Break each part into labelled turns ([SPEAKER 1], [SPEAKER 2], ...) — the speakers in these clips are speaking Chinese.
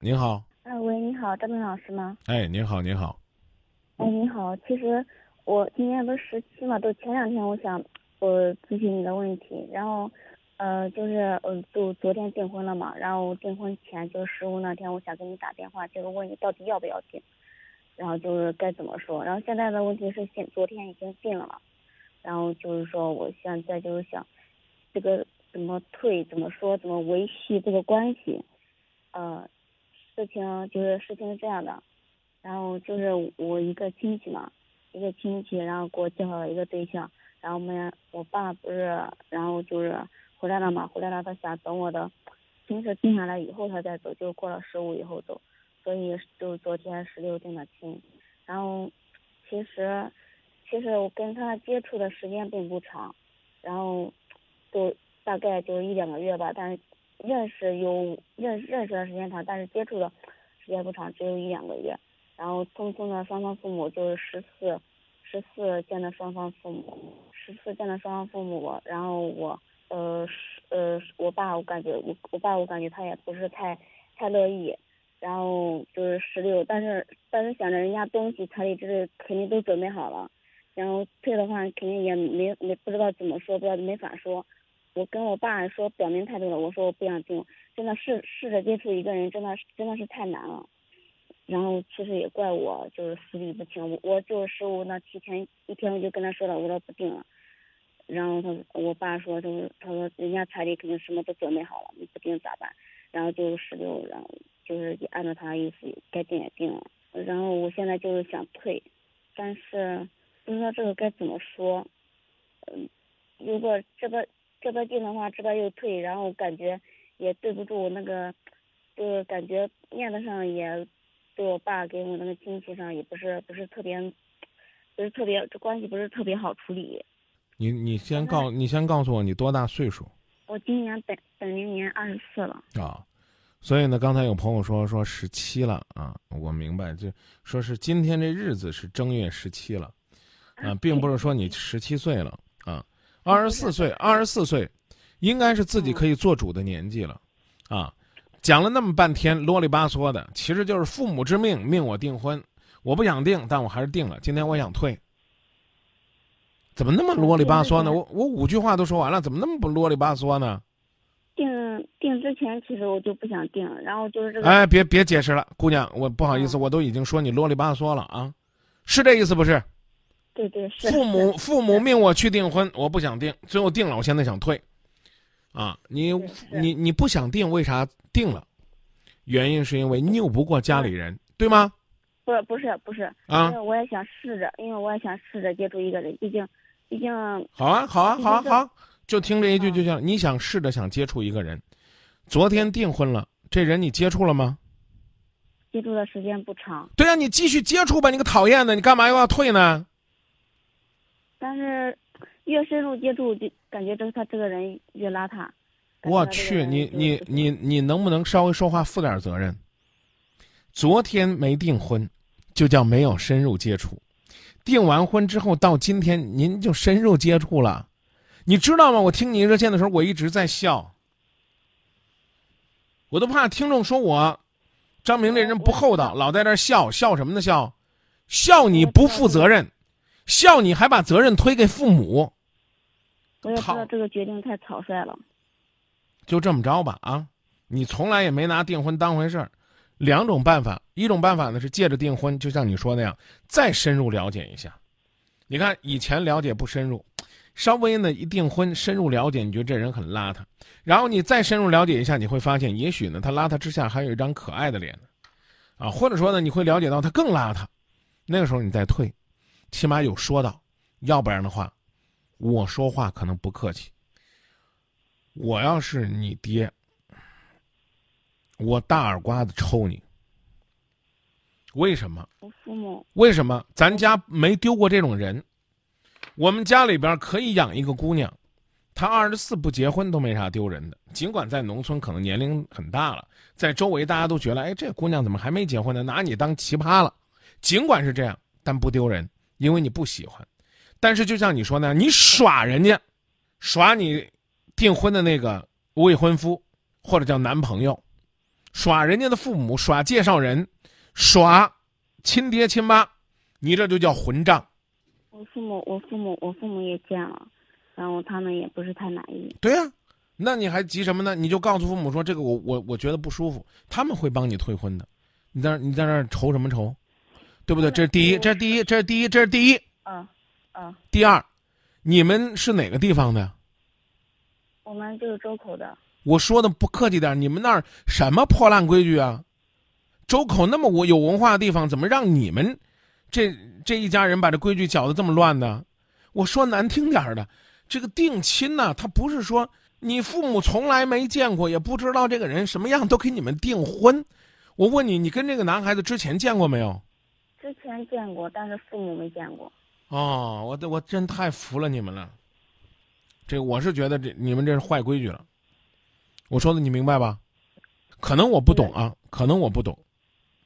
[SPEAKER 1] 您好，
[SPEAKER 2] 哎，喂，你好，张明老师吗？
[SPEAKER 1] 哎，您好，您好，
[SPEAKER 2] 哎，你好，其实我今年不是十七嘛，都前两天我想我咨询你的问题，然后呃就是呃就昨天订婚了嘛，然后订婚前就十五那天我想给你打电话，就是问你到底要不要订，然后就是该怎么说，然后现在的问题是现昨天已经订了嘛，然后就是说我现在就是想这个怎么退，怎么说，怎么维系这个关系，呃。事情就是事情是这样的，然后就是我一个亲戚嘛，一个亲戚，然后给我介绍了一个对象，然后我们我爸不是，然后就是回来了嘛，回来了他想等我的亲事定下来以后他再走，就过了十五以后走，所以就昨天十六定的亲，然后其实其实我跟他接触的时间并不长，然后就大概就一两个月吧，但是。认识有认识认识的时间长，但是接触的时间不长，只有一两个月。然后匆匆的双方父母就是十四十四见的双方父母，十四见的双方父母。然后我呃呃我爸我感觉我我爸我感觉他也不是太太乐意。然后就是十六，但是但是想着人家东西彩礼之类肯定都准备好了，然后退的话肯定也没没不知道怎么说，不知道没法说。我跟我爸说表明态度了，我说我不想订，真的试试着接触一个人，真的真的是太难了。然后其实也怪我，就是思虑不清。我我就是十五那提前一天我就跟他说了，我说不订了。然后他我爸说就是他说人家彩礼肯定什么都准备好了，你不订咋办？然后就十六，然后就是也按照他的意思该订也订了。然后我现在就是想退，但是不知道这个该怎么说。嗯，如果这个。这边进的话，这边又退，然后感觉也对不住那个，就是感觉面子上也对我爸给我那个亲戚上也不是不是特别，不是特别这关系不是特别好处理。
[SPEAKER 1] 你你先告你先告诉我你多大岁数？
[SPEAKER 2] 我今年本本命年二十四了。
[SPEAKER 1] 啊，所以呢，刚才有朋友说说十七了啊，我明白，就说是今天这日子是正月十七了，啊，并不是说你十七岁了啊。二十四岁，二十四岁，应该是自己可以做主的年纪了，啊，讲了那么半天啰里吧嗦的，其实就是父母之命，命我订婚，我不想订，但我还是订了。今天我想退，怎么那么啰里吧嗦呢？我我五句话都说完了，怎么那么不啰里吧嗦呢？
[SPEAKER 2] 订订之前其实我就不想订，然后就是这个。
[SPEAKER 1] 哎，别别解释了，姑娘，我不好意思，我都已经说你啰里吧嗦了啊，是这意思不是？
[SPEAKER 2] 对对是。
[SPEAKER 1] 父母父母命我去订婚，我不想订，最后订了，我现在想退，啊，你你你不想订，为啥订了？原因是因为拗不过家里人，对吗？
[SPEAKER 2] 不是不是不是啊，因为我也想试着，因为我也想试着接触一个人，毕竟毕竟。
[SPEAKER 1] 好啊好啊好啊好，就听这一句就行。你想试着想接触一个人，昨天订婚了，这人你接触了吗？
[SPEAKER 2] 接触的时间不长。
[SPEAKER 1] 对啊，你继续接触吧，你个讨厌的，你干嘛又要退呢？
[SPEAKER 2] 但是越深入接触，就感觉这他这个人越邋遢。
[SPEAKER 1] 我去，你你你你能不能稍微说话负点责任？昨天没订婚，就叫没有深入接触；订完婚之后，到今天您就深入接触了。你知道吗？我听您热线的时候，我一直在笑，我都怕听众说我张明这人不厚道，老在这笑笑什么呢？笑笑你不负责任。笑你还把责任推给父母，
[SPEAKER 2] 我也知道这个决定太草率了。
[SPEAKER 1] 就这么着吧啊！你从来也没拿订婚当回事儿。两种办法，一种办法呢是借着订婚，就像你说那样，再深入了解一下。你看以前了解不深入，稍微呢一订婚深入了解，你觉得这人很邋遢，然后你再深入了解一下，你会发现也许呢他邋遢之下还有一张可爱的脸啊，或者说呢你会了解到他更邋遢，那个时候你再退。起码有说到，要不然的话，我说话可能不客气。我要是你爹，我大耳刮子抽你。为什么？
[SPEAKER 2] 我父母。
[SPEAKER 1] 为什么？咱家没丢过这种人。我们家里边可以养一个姑娘，她二十四不结婚都没啥丢人的。尽管在农村可能年龄很大了，在周围大家都觉得，哎，这姑娘怎么还没结婚呢？拿你当奇葩了。尽管是这样，但不丢人。因为你不喜欢，但是就像你说那样，你耍人家，耍你订婚的那个未婚夫，或者叫男朋友，耍人家的父母，耍介绍人，耍亲爹亲妈，你这就叫混账。
[SPEAKER 2] 我父母，我父母，我父母也见了，然后他们也不是太满意。
[SPEAKER 1] 对呀、那你还急什么呢？你就告诉父母说这个我我我觉得不舒服，他们会帮你退婚的。你在那你在那儿愁什么愁？对不对？这是第一，这是第一，这是第一，这是第一。
[SPEAKER 2] 嗯嗯，
[SPEAKER 1] 第二，你们是哪个地方的？
[SPEAKER 2] 我们就是周口的。
[SPEAKER 1] 我说的不客气点，你们那儿什么破烂规矩啊？周口那么我有文化的地方，怎么让你们这这一家人把这规矩搅得这么乱呢？我说难听点的，这个定亲呐、他不是说你父母从来没见过，也不知道这个人什么样，都给你们订婚。我问你，你跟这个男孩子之前见过没有？
[SPEAKER 2] 之前见过，但是父母没见过。
[SPEAKER 1] 哦，我的我真太服了你们了。这我是觉得这你们这是坏规矩了。我说的你明白吧？可能我不懂啊，可能我不懂。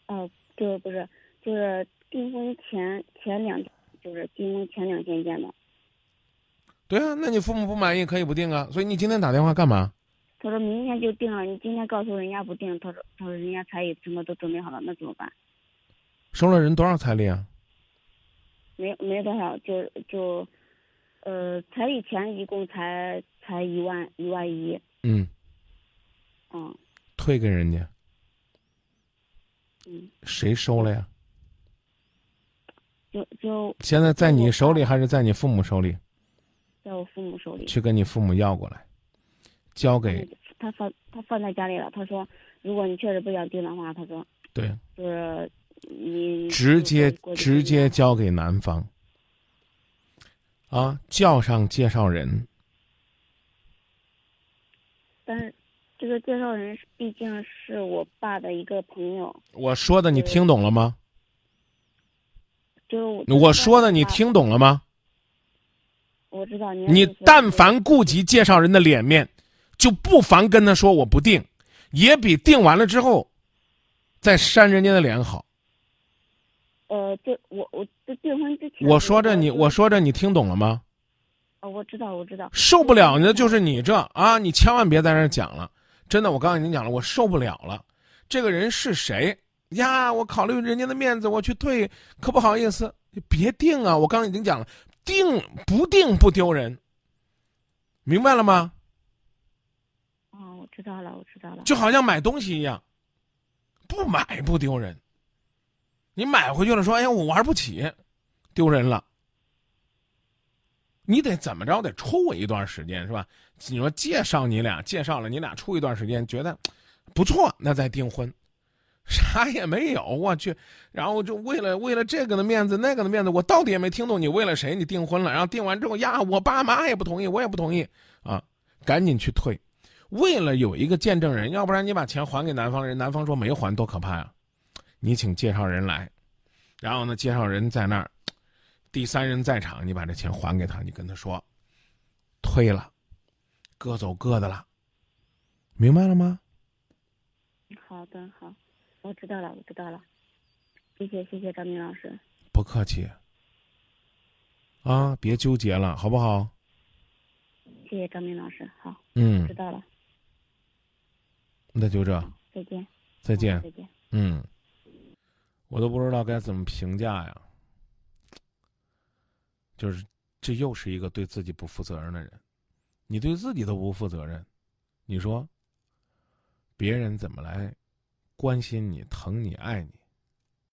[SPEAKER 2] 哦，就是不是，就是订婚前前两，就是订婚前两天见的。
[SPEAKER 1] 对啊，那你父母不满意可以不定啊。所以你今天打电话干嘛？
[SPEAKER 2] 他说明天就定了，你今天告诉人家不定，他说他说人家彩礼什么都准备好了，那怎么办？
[SPEAKER 1] 收了人多少彩礼啊？
[SPEAKER 2] 没没多少，就就，呃，彩礼钱一共才才一万一万一，
[SPEAKER 1] 嗯，
[SPEAKER 2] 嗯
[SPEAKER 1] 退给人家，
[SPEAKER 2] 嗯，
[SPEAKER 1] 谁收了呀？
[SPEAKER 2] 就就
[SPEAKER 1] 现在在你手里还是在你父母手里？
[SPEAKER 2] 在我父母手里。
[SPEAKER 1] 去跟你父母要过来，交给
[SPEAKER 2] 他放他放在家里了。他说，如果你确实不想定的话，他说
[SPEAKER 1] 对，
[SPEAKER 2] 就是你
[SPEAKER 1] 直接直接交给男方。啊，叫上介绍人，
[SPEAKER 2] 但是这个介绍人毕竟是我爸的一个朋友，
[SPEAKER 1] 我说的你听懂了吗？
[SPEAKER 2] 就是
[SPEAKER 1] 我说的你，听懂了吗？
[SPEAKER 2] 我知道你
[SPEAKER 1] 你但凡顾及介绍人的脸面，就不妨跟他说我不定，也比定完了之后再扇人家的脸好。
[SPEAKER 2] 呃，就我我就订婚之前，
[SPEAKER 1] 我说着你，我说着你听懂了吗？
[SPEAKER 2] 哦，我知道我知道，
[SPEAKER 1] 受不了的就是你这啊！你千万别在那讲了，真的，我刚才已经讲了，我受不了了。这个人是谁呀？我考虑人家的面子，我去退，可不好意思，你别定啊！我刚刚已经讲了，定不定不丢人，明白了吗？
[SPEAKER 2] 哦，我知道了我知道了，
[SPEAKER 1] 就好像买东西一样，不买不丢人。你买回去了，说：“哎呀，我玩不起，丢人了。”你得怎么着？得处我一段时间，是吧？你说介绍你俩，介绍了你俩处一段时间，觉得不错，那再订婚，啥也没有，我去。然后就为了为了这个的面子，那个的面子，我到底也没听懂你为了谁你订婚了。然后订完之后呀，我爸妈也不同意，我也不同意啊，赶紧去退。为了有一个见证人，要不然你把钱还给男方人，男方说没还，多可怕呀！你请介绍人来，然后呢，介绍人在那儿，第三人在场，你把这钱还给他，你跟他说，退了，各走各的了，明白了吗？
[SPEAKER 2] 好的好，我知道了我知道了，谢谢谢谢张明老师，
[SPEAKER 1] 不客气。啊，别纠结了，好不好？
[SPEAKER 2] 谢谢张明老师，好，
[SPEAKER 1] 嗯。
[SPEAKER 2] 知，道了，
[SPEAKER 1] 那就这，
[SPEAKER 2] 再见，
[SPEAKER 1] 再见。
[SPEAKER 2] 再见。
[SPEAKER 1] 嗯，我都不知道该怎么评价呀。就是这又是一个对自己不负责任的人，你对自己都不负责任，你说别人怎么来关心你、疼你、爱你？